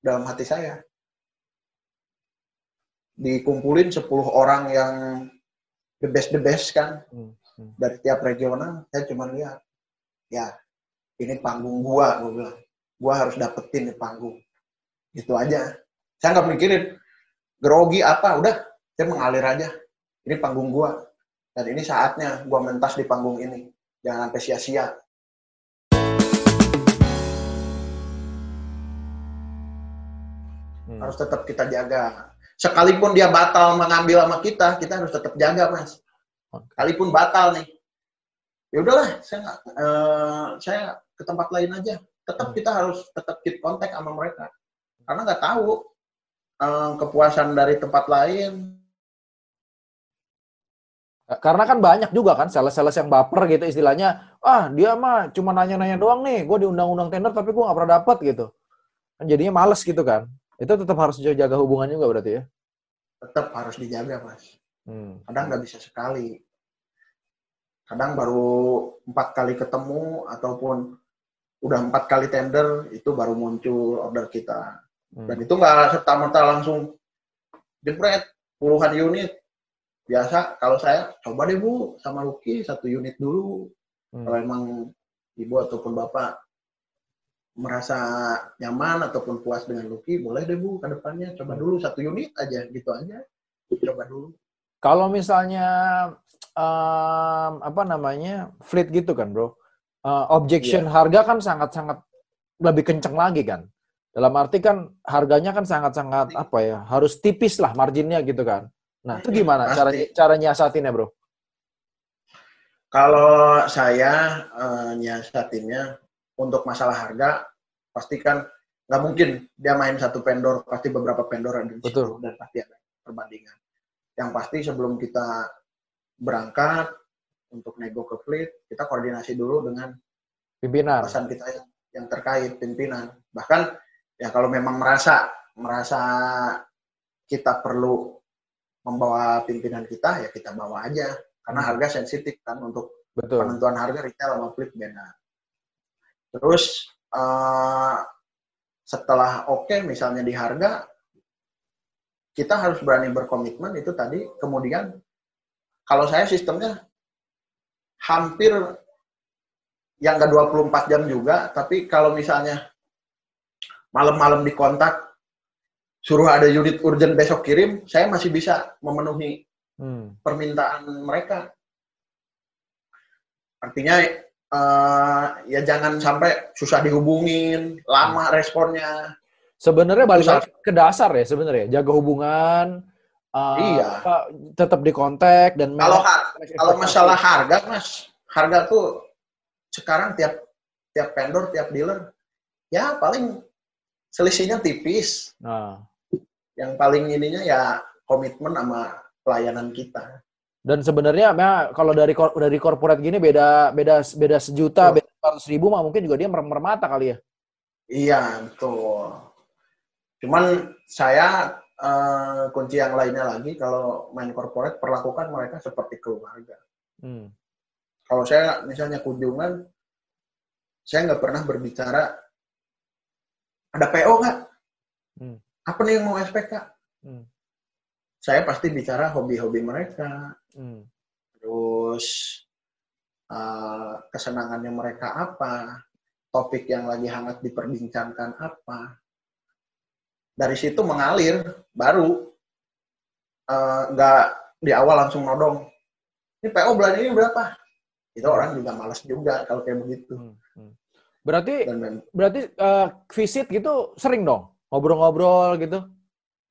dalam hati saya. Dikumpulin 10 orang yang the best the best kan Hmm, hmm. dari tiap regional, saya cuma lihat ya ini panggung gua, gua bilang. Gua harus dapetin nih panggung. Itu aja. Saya nggak mikirin grogi apa, udah saya mengalir aja. Ini panggung gua. Dan ini saatnya gua mentas di panggung ini. Jangan sampai sia-sia. Hmm. harus tetap kita jaga. Sekalipun dia batal mengambil sama kita, kita harus tetap jaga, Mas. Sekalipun batal nih. Ya udahlah, saya nggak, eh, saya ke tempat lain aja. Tetap Hmm. kita harus tetap keep kontak sama mereka. Karena nggak tahu eh, kepuasan dari tempat lain. Karena kan banyak juga kan sales-sales yang baper gitu istilahnya. Ah, dia mah cuma nanya-nanya doang nih. Gue diundang-undang tender tapi gue nggak pernah dapet gitu. Kan jadinya males gitu kan. Itu tetap harus jaga hubungan juga berarti ya. Tetap harus dijaga, Mas. Hmm. Kadang nggak bisa sekali. Kadang baru empat kali ketemu ataupun udah empat kali tender itu baru muncul order kita. Hmm. Dan itu nggak serta-merta langsung jebret puluhan unit. Biasa kalau saya coba deh Bu sama Lucky satu unit dulu. Hmm. Kalau emang ibu ataupun bapak merasa nyaman ataupun puas dengan Lucky, boleh deh Bu ke depannya coba dulu satu unit aja gitu aja. Coba dulu. Kalau misalnya em, apa namanya fleet gitu kan bro, Eh, objection harga kan sangat-sangat lebih kenceng lagi kan. Dalam arti kan harganya kan sangat-sangat apa ya, harus tipis lah marginnya gitu kan. Nah itu gimana Pasti. cara cara nyiasatinnya bro? Kalau saya eh, nyiasatinnya untuk masalah harga, pasti kan nggak mungkin dia main satu vendor, pasti beberapa vendor ada di situ Betul. dan pasti ada perbandingan. Yang pasti sebelum kita berangkat untuk nego ke fleet, kita koordinasi dulu dengan Pimpinan. atasan kita yang, yang terkait pimpinan. Bahkan ya kalau memang merasa merasa kita perlu membawa pimpinan kita, ya kita bawa aja. Karena Hmm. harga sensitif kan untuk Betul. penentuan harga retail sama fleet beda. Terus eh, setelah oke misalnya di harga, kita harus berani berkomitmen itu tadi. Kemudian kalau saya sistemnya hampir yang nggak 24 jam juga, tapi kalau misalnya malam-malam dikontak suruh ada unit urgent besok kirim, saya masih bisa memenuhi Hmm. permintaan mereka. Artinya eh, ya jangan sampai susah dihubungin, lama responnya. Sebenarnya balik lagi ke dasar ya sebenarnya, jaga hubungan, eh, Iya. apa, tetap di kontak dan Kalau har- kalau masalah harga, Mas, harga tuh sekarang tiap tiap vendor, tiap dealer, ya paling selisihnya tipis. Nah, Yang paling ininya ya komitmen sama pelayanan kita. Dan sebenarnya ya, kalau dari kor- dari corporate gini beda beda beda sejuta, Betul. beda ratus ribu mah mungkin juga dia merem mata kali ya. Iya, betul. Cuman saya eh, kunci yang lainnya lagi kalau main corporate perlakukan mereka seperti keluarga. Hmm. Kalau saya misalnya kunjungan, saya nggak pernah berbicara ada PO nggak? Hmm. Apa nih yang mau SPK? Hmm. Saya pasti bicara hobi-hobi mereka, Hmm. terus eh, kesenangannya mereka apa, topik yang lagi hangat diperbincangkan apa. Dari situ mengalir, baru eh, nggak di awal langsung nodong. Ini PO bulan ini berapa? Itu orang juga males juga kalau kayak begitu. Hmm. Hmm. Berarti Dan berarti eh, visit gitu sering dong ngobrol-ngobrol gitu.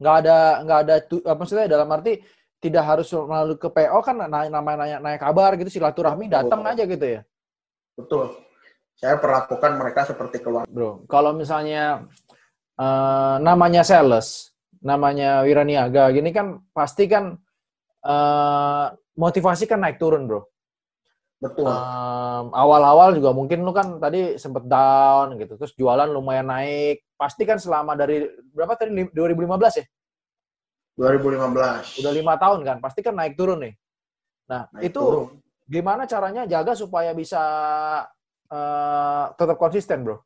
Nggak ada nggak ada tu, apa maksudnya dalam arti tidak harus melalui ke PO kan nanya namanya nanya, nanya kabar gitu silaturahmi datang aja gitu ya. betul. Saya perlakukan mereka seperti keluarga. Bro, kalau misalnya eh, namanya sales, namanya wiraniaga gini kan pasti kan eh, motivasi kan naik turun, Bro. Betul. Em, awal-awal juga mungkin lu kan tadi sempet down gitu, terus jualan lumayan naik. Pasti kan selama dari berapa tadi Lim- 2015 ya? 2015. Udah lima tahun kan, pasti kan naik turun nih. Nah Naik itu turun. gimana caranya jaga supaya bisa eh, tetap konsisten, bro?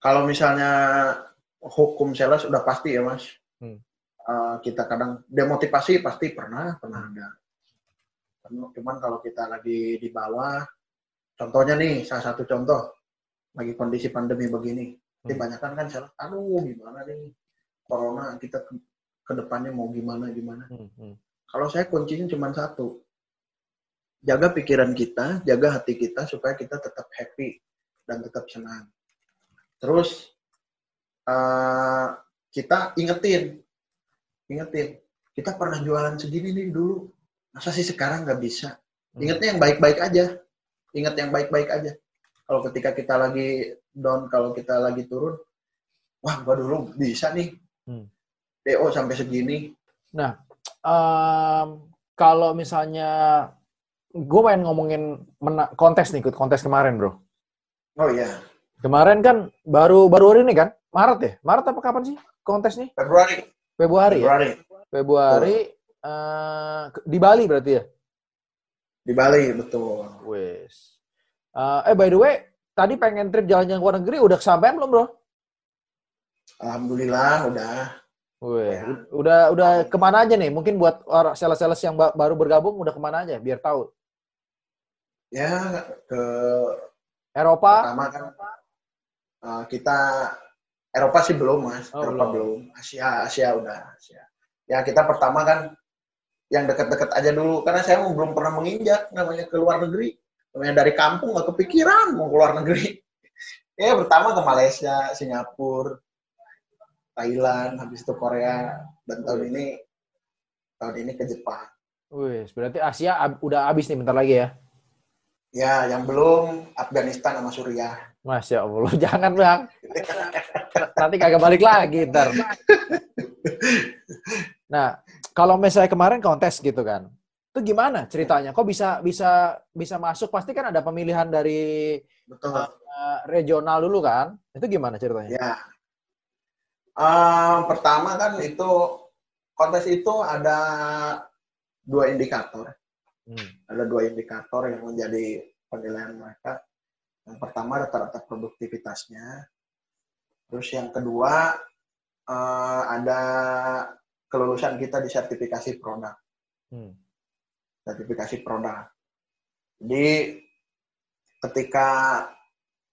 kalau misalnya hukum sales udah pasti ya mas. Hmm. Uh, kita kadang demotivasi pasti pernah pernah ada. Cuman kalau kita lagi di bawah, contohnya nih salah satu contoh lagi kondisi pandemi begini, hmm. banyak kan sales, aduh gimana nih corona kita ke, ke depannya mau gimana gimana. Hmm. Hmm. Kalau saya kuncinya cuma satu, jaga pikiran kita, jaga hati kita supaya kita tetap happy dan tetap senang. Terus uh, kita ingetin, ingetin, kita pernah jualan segini nih dulu, masa sih sekarang nggak bisa? Hmm. Ingatnya yang baik-baik aja, ingat yang baik-baik aja. Kalau ketika kita lagi down, kalau kita lagi turun, wah gua dulu bisa nih, hmm. DO sampai segini. Nah, um, kalau misalnya gue main ngomongin kontes nih, ikut kontes kemarin, bro. Oh iya. Kemarin kan baru baru hari ini kan? Maret ya? Maret apa kapan sih kontesnya? Februari. Februari, Februari. ya? Februari. Uh, di Bali berarti ya? Di Bali, betul. Wes. Uh, eh by the way, tadi pengen trip jalan-jalan ke luar negeri udah kesampaian belum, Bro? Alhamdulillah udah. Weh, ya. udah udah ke mana aja nih? Mungkin buat orang sales-sales yang baru bergabung udah ke mana aja biar tahu. Ya ke Eropa. Pertama kan uh, kita Eropa sih belum mas, oh, Eropa belum. belum. Asia Asia udah Asia. Ya kita pertama kan yang dekat-dekat aja dulu karena saya belum pernah menginjak namanya ke luar negeri. Namanya dari kampung nggak kepikiran mau ke luar negeri. ya pertama ke Malaysia, Singapura, Thailand, habis itu Korea dan tahun ini tahun ini ke Jepang. Wih, berarti Asia ab udah habis nih bentar lagi ya? Ya, yang belum Afghanistan sama Suriah. Masya Allah, jangan bang. Nanti kagak balik lagi ntar. Nah, kalau misalnya kemarin kontes gitu kan, itu gimana ceritanya? Kok bisa bisa bisa masuk? Pasti kan ada pemilihan dari Betul. Uh, regional dulu kan? Itu gimana ceritanya? Ya. Uh, pertama kan itu kontes itu ada dua indikator. Hmm. Ada dua indikator yang menjadi penilaian mereka yang pertama rata-rata produktivitasnya. Terus yang kedua uh, ada kelulusan kita di sertifikasi produk. Hmm. Sertifikasi produk. Jadi ketika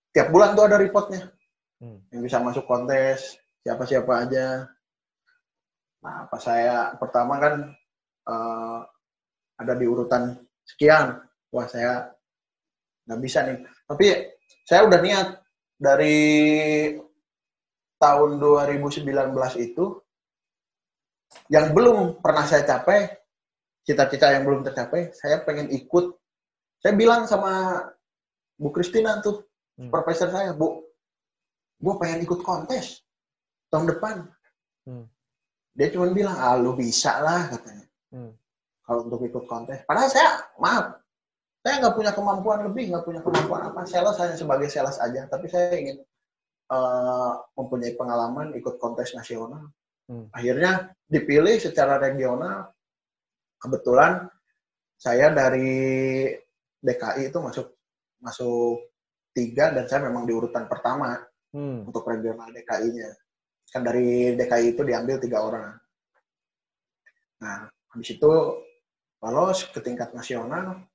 tiap bulan tuh ada reportnya hmm. yang bisa masuk kontes siapa-siapa aja. Nah, pas saya pertama kan uh, ada di urutan sekian, wah saya nggak bisa nih. Tapi saya udah niat dari tahun 2019 itu yang belum pernah saya capai, cita-cita yang belum tercapai, saya pengen ikut. Saya bilang sama Bu Kristina tuh, hmm. profesor saya, Bu, gue pengen ikut kontes tahun depan. Hmm. Dia cuma bilang, ah lu bisa lah katanya. Hmm. Kalau untuk ikut kontes. Padahal saya, maaf, saya nggak punya kemampuan lebih, nggak punya kemampuan apa. Sales hanya sebagai sales aja, tapi saya ingin uh, mempunyai pengalaman ikut kontes nasional. Hmm. Akhirnya dipilih secara regional. Kebetulan saya dari DKI itu masuk masuk tiga dan saya memang di urutan pertama hmm. untuk regional DKI-nya. Kan dari DKI itu diambil tiga orang. Nah, habis itu lolos ke tingkat nasional,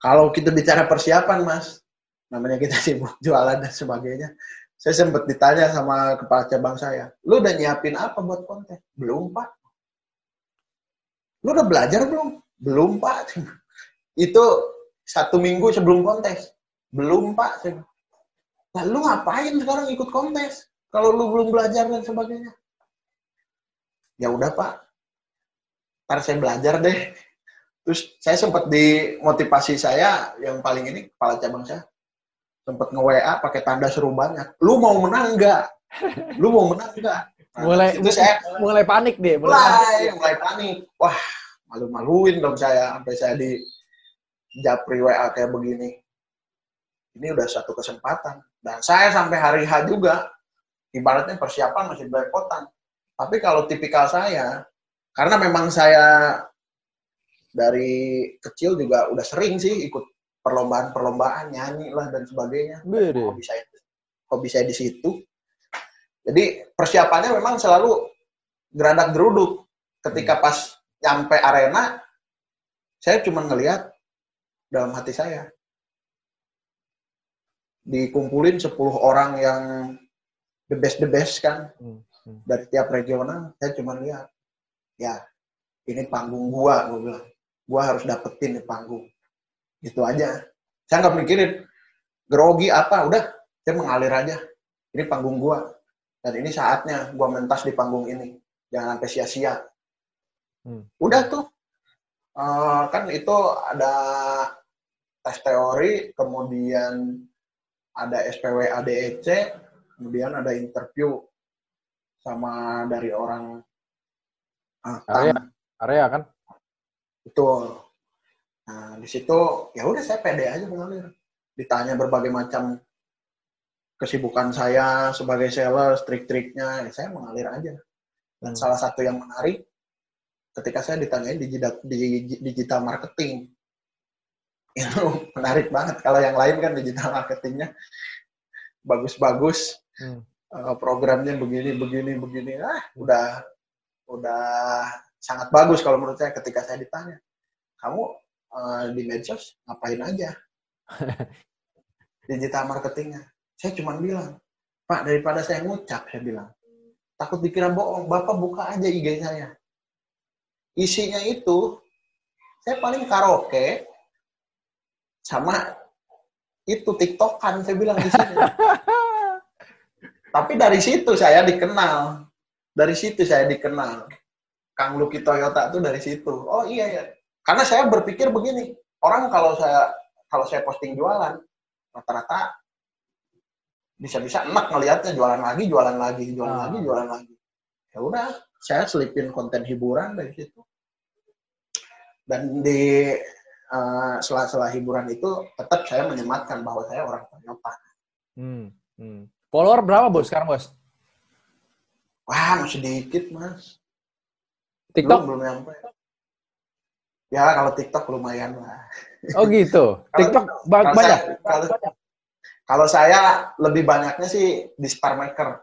kalau kita bicara persiapan, Mas, namanya kita sibuk jualan dan sebagainya, saya sempat ditanya sama kepala cabang saya, lu udah nyiapin apa buat konten? Belum, Pak. Lu udah belajar belum? Belum, Pak. Itu satu minggu sebelum kontes. Belum, Pak. Nah, lu ngapain sekarang ikut kontes? Kalau lu belum belajar dan sebagainya. Ya udah, Pak. Ntar saya belajar deh. Terus saya sempat di motivasi saya yang paling ini kepala cabang saya sempat nge WA pakai tanda seru banyak. Lu mau menang nggak? Lu mau menang nggak? Nah, mulai itu saya mulai panik deh. Mulai, mulai, mulai panik. Wah, malu-maluin dong saya sampai saya di japri WA kayak begini. Ini udah satu kesempatan. Dan saya sampai hari H juga, ibaratnya persiapan masih belepotan. Tapi kalau tipikal saya, karena memang saya dari kecil juga udah sering sih ikut perlombaan-perlombaan nyanyi lah dan sebagainya. Bede. bisa itu. hobi saya di situ. Jadi persiapannya memang selalu geradak geruduk. Ketika pas nyampe arena, saya cuma ngelihat dalam hati saya. Dikumpulin 10 orang yang the best the best kan Hmm, hmm. dari tiap regional, saya cuma lihat ya ini panggung gua, gua bilang. Gua harus dapetin di panggung. Gitu aja. Saya nggak mikirin grogi apa, udah saya mengalir aja. Ini panggung gua. Dan ini saatnya gua mentas di panggung ini. Jangan sampai sia-sia. Hmm. Udah tuh. Eh, kan itu ada tes teori, kemudian ada SPW ADEC, kemudian ada interview sama dari orang ah, Area. Area kan? Betul. Nah, di situ ya udah saya pede aja mengalir. Ditanya berbagai macam kesibukan saya sebagai sales, trik-triknya, ya saya mengalir aja. Dan Hmm. salah satu yang menarik ketika saya ditanyain digital, di- digital marketing. Itu menarik banget. Kalau yang lain kan digital marketingnya bagus-bagus, Hmm. eh, programnya begini, begini, begini. Ah, udah udah sangat bagus kalau menurut saya ketika saya ditanya, kamu eh, di medsos ngapain aja? Digital marketingnya. Saya cuma bilang, Pak daripada saya ngucap, saya bilang, takut dikira bohong, Bapak buka aja IG saya. Isinya itu, saya paling karaoke, sama itu TikTokan, saya bilang isinya. Tapi dari situ saya dikenal. Dari situ saya dikenal. Kang Luki Toyota tuh dari situ. Oh iya ya. Karena saya berpikir begini, orang kalau saya kalau saya posting jualan, rata-rata bisa-bisa enak ngelihatnya jualan lagi, jualan lagi, jualan Ah. lagi, jualan lagi. Ya udah, saya selipin konten hiburan dari situ. Dan di eh, sela-sela hiburan itu tetap saya menyematkan bahwa saya orang Toyota. Hmm, hmm. Follower berapa bos sekarang bos? Wah, masih dikit, Mas. TikTok? Belum, belum nyampe. Ya, kalau TikTok lumayan lah. Oh gitu. TikTok Kalau banyak. saya- kalau, kalau saya lebih banyaknya sih di Star Maker.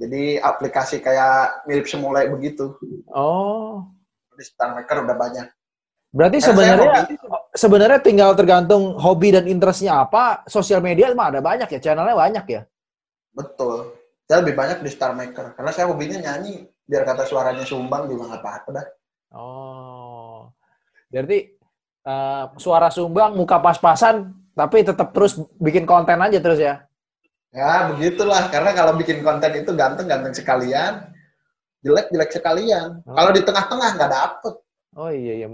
Jadi aplikasi kayak mirip semulai begitu. Oh. Di Star Maker udah banyak. Berarti sebenarnya sebenarnya tinggal tergantung hobi dan interestnya apa. Sosial media mah ada banyak ya, channelnya banyak ya. betul. Saya lebih banyak di Star Maker karena saya hobinya nyanyi. Biar kata suaranya sumbang juga nggak apa-apa dah. Oh. Berarti eh, suara sumbang, muka pas-pasan, tapi tetap terus bikin konten aja terus ya. Ya, begitulah. Karena kalau bikin konten itu ganteng-ganteng sekalian, jelek-jelek sekalian. Oh. Kalau di tengah-tengah nggak dapet. Oh iya iya.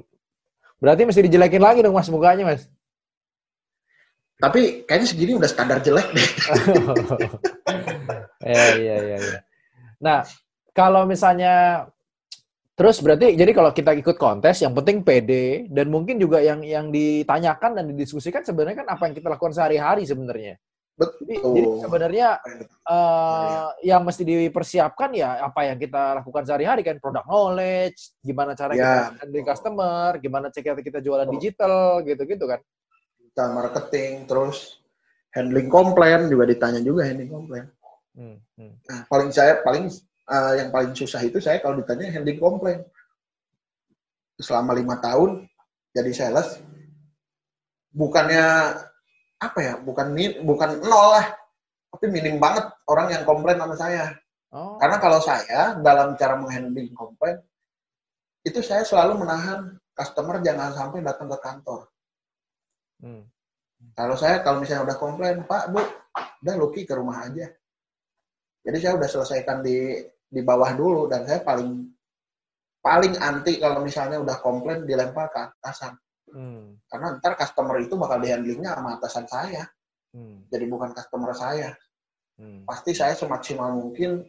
Berarti mesti dijelekin lagi dong Mas mukanya, Mas. Tapi kayaknya segini udah standar jelek deh. Iya iya iya iya. Nah, kalau misalnya terus berarti jadi kalau kita ikut kontes yang penting PD dan mungkin juga yang yang ditanyakan dan didiskusikan sebenarnya kan apa yang kita lakukan sehari-hari sebenarnya. Jadi, Betul. jadi sebenarnya eh, yang mesti dipersiapkan ya apa yang kita lakukan sehari-hari kan product knowledge, gimana cara Ya, kita handling customer, gimana cara kita jualan Betul. digital gitu-gitu kan. Kita marketing, terus handling komplain juga ditanya juga handling komplain. Hmm, hmm. Nah, paling saya paling eh, yang paling susah itu saya kalau ditanya handling komplain. Selama lima tahun jadi sales, bukannya apa ya? Bukan bukan nol lah, tapi minim banget orang yang komplain sama saya. Oh. Karena kalau saya dalam cara menghandling komplain itu saya selalu menahan customer jangan sampai datang ke kantor. Hmm. Kalau saya kalau misalnya udah komplain, Pak, Bu, udah Lucky ke rumah aja. Jadi saya udah selesaikan di di bawah dulu dan saya paling paling anti kalau misalnya udah komplain dilempar ke atasan. Hmm. Karena ntar customer itu bakal dihandlingnya sama atasan saya. Hmm. Jadi bukan customer saya. Hmm. Pasti saya semaksimal mungkin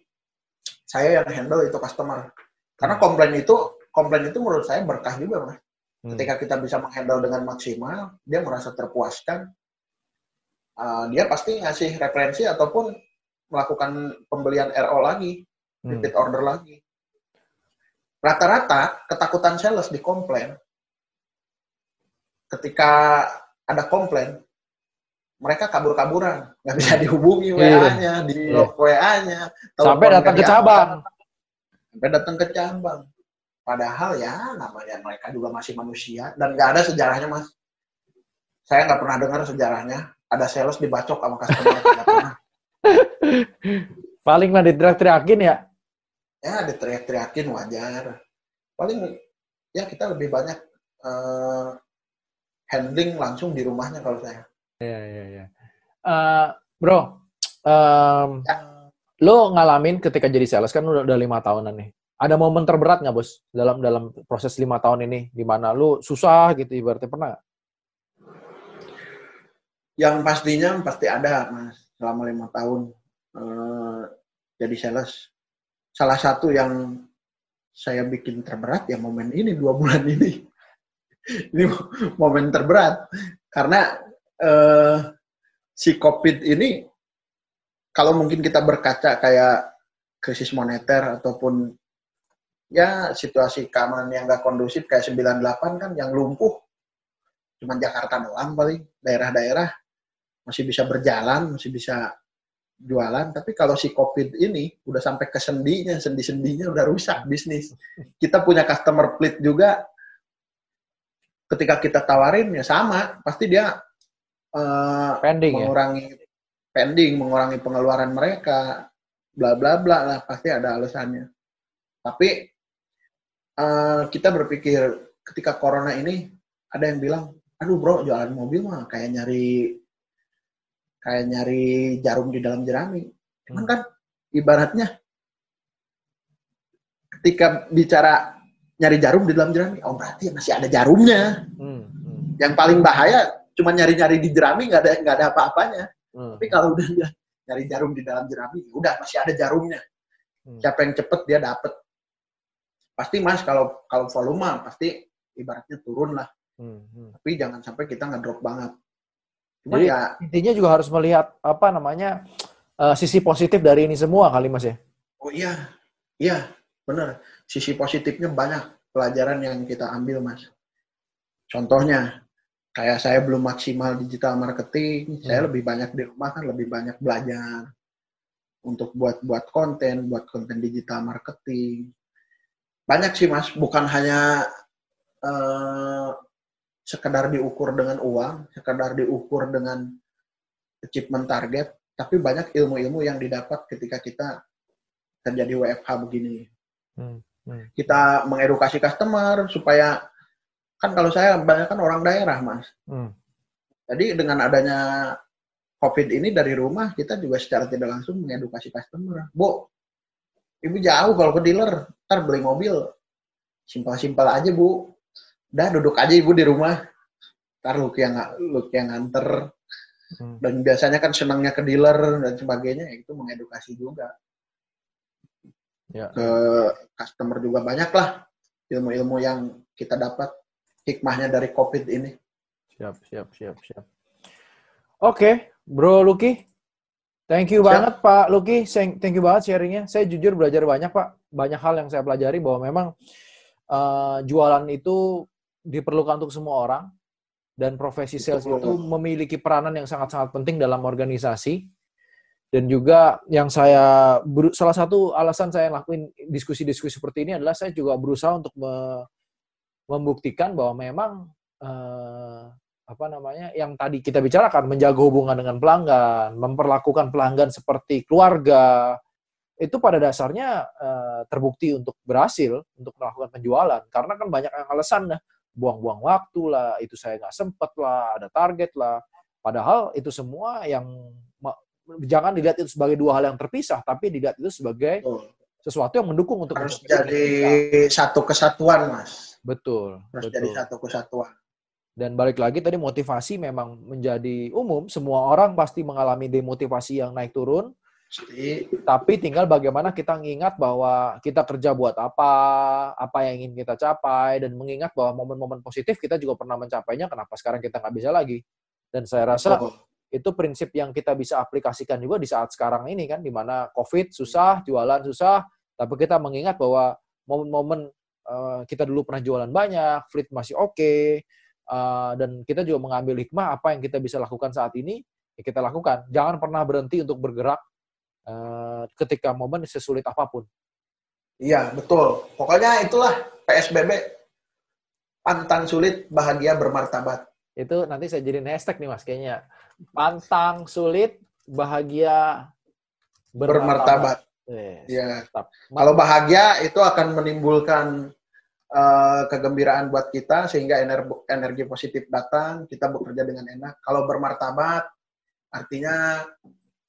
saya yang handle itu customer. Karena komplain itu komplain itu menurut saya berkah juga, Mas. Hmm. ketika kita bisa menghandle dengan maksimal, dia merasa terpuaskan, uh, dia pasti ngasih referensi ataupun melakukan pembelian RO lagi, Hmm. repeat order lagi. Rata-rata ketakutan sales di komplain, ketika ada komplain, mereka kabur-kaburan, nggak bisa dihubungi Iya. WA-nya, di Iya. WA-nya, Sampai datang ke cabang. sampai datang ke cabang. Padahal ya namanya mereka juga masih manusia dan nggak ada sejarahnya mas. Saya nggak pernah dengar sejarahnya ada sales dibacok sama customer. Paling lah diteriak-teriakin ya. Ya diteriak-teriakin wajar. Paling ya kita lebih banyak eh, handling langsung di rumahnya kalau saya. Iya, iya, iya. Eh, bro, em, Ya. lo ngalamin ketika jadi sales kan udah, udah lima tahunan nih. Ada momen terberat nggak bos dalam dalam proses lima tahun ini di mana lo susah gitu ibaratnya pernah nggak? Yang pastinya pasti ada mas selama lima tahun eh, jadi sales. Salah satu yang saya bikin terberat ya momen ini dua bulan ini. ini momen terberat karena eh, si COVID ini kalau mungkin kita berkaca kayak krisis moneter ataupun ya situasi keamanan yang nggak kondusif kayak 98 kan yang lumpuh cuman Jakarta doang paling daerah-daerah masih bisa berjalan masih bisa jualan tapi kalau si covid ini udah sampai ke sendinya sendi-sendinya udah rusak bisnis kita punya customer fleet juga ketika kita tawarin ya sama pasti dia eh, Pending ya. mengurangi pending, mengurangi pengeluaran mereka, bla bla bla lah pasti ada alasannya. Tapi eh, kita berpikir ketika corona ini ada yang bilang, aduh bro jualan mobil mah kayak nyari kayak nyari jarum di dalam jerami. Cuman Hmm. kan ibaratnya ketika bicara nyari jarum di dalam jerami, oh berarti masih ada jarumnya. Hmm, hmm, Yang paling bahaya cuma nyari-nyari di jerami nggak ada nggak ada apa-apanya. hmm. Tapi kalau udah dia nyari jarum di dalam jerami, ya udah masih ada jarumnya. Hmm. Siapa yang cepet dia dapet. Pasti mas kalau kalau volume pasti ibaratnya turun lah. Hmm, hmm. Tapi jangan sampai kita ngedrop banget. Cuma Jadi- ya Intinya juga harus melihat apa namanya eh, sisi positif dari ini semua kali mas ya. oh iya iya bener. Sisi positifnya banyak pelajaran yang kita ambil mas. Contohnya kayak saya belum maksimal digital marketing, saya Hmm. lebih banyak di rumah kan lebih banyak belajar untuk buat buat konten, buat konten digital marketing. Banyak sih mas, bukan hanya eh, sekedar diukur dengan uang, sekedar diukur dengan achievement target, tapi banyak ilmu-ilmu yang didapat ketika kita terjadi WFH begini. Hmm, hmm. Kita mengedukasi customer supaya kan kalau saya banyak kan orang daerah mas, Hmm. jadi dengan adanya COVID ini dari rumah kita juga secara tidak langsung mengedukasi customer. Bu, ibu jauh kalau ke dealer, ntar beli mobil simpel-simpel aja bu. Udah duduk aja ibu di rumah. Ntar lu yang lu yang nganter. Hmm. Dan biasanya kan senangnya ke dealer dan sebagainya, ya itu mengedukasi juga. Ya. Ke customer juga banyak lah ilmu-ilmu yang kita dapat hikmahnya dari COVID ini. Siap, siap, siap, siap. Oke, Bro Lucky. Thank you Siap. banget Pak Lucky. Thank you banget sharingnya. Saya jujur belajar banyak Pak. Banyak hal yang saya pelajari bahwa memang eh, jualan itu diperlukan untuk semua orang dan profesi sales itu memiliki peranan yang sangat-sangat penting dalam organisasi. Dan juga yang saya salah satu alasan saya lakuin diskusi-diskusi seperti ini adalah saya juga berusaha untuk me- membuktikan bahwa memang eh, apa namanya yang tadi kita bicarakan menjaga hubungan dengan pelanggan, memperlakukan pelanggan seperti keluarga itu pada dasarnya eh, terbukti untuk berhasil untuk melakukan penjualan karena kan banyak yang alasan dah buang-buang waktu lah itu saya nggak sempet lah ada target lah padahal itu semua yang jangan dilihat itu sebagai dua hal yang terpisah tapi dilihat itu sebagai sesuatu yang mendukung untuk Harus jadi kita. satu kesatuan, Mas. betul Harus betul jadi satu kesatuan. Dan balik lagi tadi motivasi memang menjadi umum. Semua orang pasti mengalami demotivasi yang naik turun. Jadi, Tapi tinggal bagaimana kita mengingat bahwa kita kerja buat apa, apa yang ingin kita capai, dan mengingat bahwa momen-momen positif kita juga pernah mencapainya, kenapa sekarang kita nggak bisa lagi. Dan saya rasa betul. itu prinsip yang kita bisa aplikasikan juga di saat sekarang ini kan, di mana COVID susah, jualan susah, tapi kita mengingat bahwa momen-momen eh, kita dulu pernah jualan banyak, fleet masih oke, eh, dan kita juga mengambil hikmah apa yang kita bisa lakukan saat ini, ya kita lakukan. Jangan pernah berhenti untuk bergerak uh, ketika momen sesulit apa pun. Iya, betul. Pokoknya itulah PSBB. Pantang sulit, bahagia bermartabat. Itu nanti saya jadiin hashtag nih mas kayaknya. Pantang sulit, bahagia bermartabat. Iya. Yes. Kalau bahagia itu akan menimbulkan uh, kegembiraan buat kita sehingga energi, energi positif datang, kita bekerja dengan enak. Kalau bermartabat artinya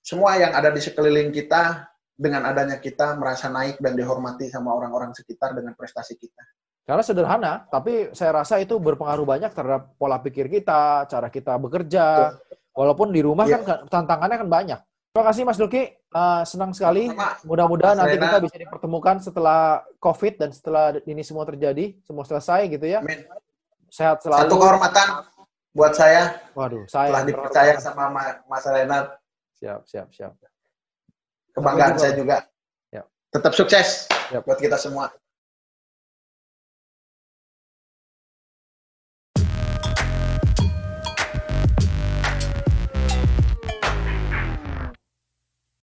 semua yang ada di sekeliling kita dengan adanya kita merasa naik dan dihormati sama orang-orang sekitar dengan prestasi kita. Karena sederhana, tapi saya rasa itu berpengaruh banyak terhadap pola pikir kita, cara kita bekerja. Betul. Walaupun di rumah ya. kan tantangannya kan banyak. Terima kasih Mas Duki, uh, senang sekali. Mudah-mudahan nanti kita bisa dipertemukan setelah COVID dan setelah ini semua terjadi, semua selesai gitu ya. Amin. Sehat selalu. Satu kehormatan buat saya. Waduh, saya telah dipercaya sama Mas Renat. Siap, siap, siap kebanggaan saya juga. Ya. Tetap sukses Siap. buat kita semua.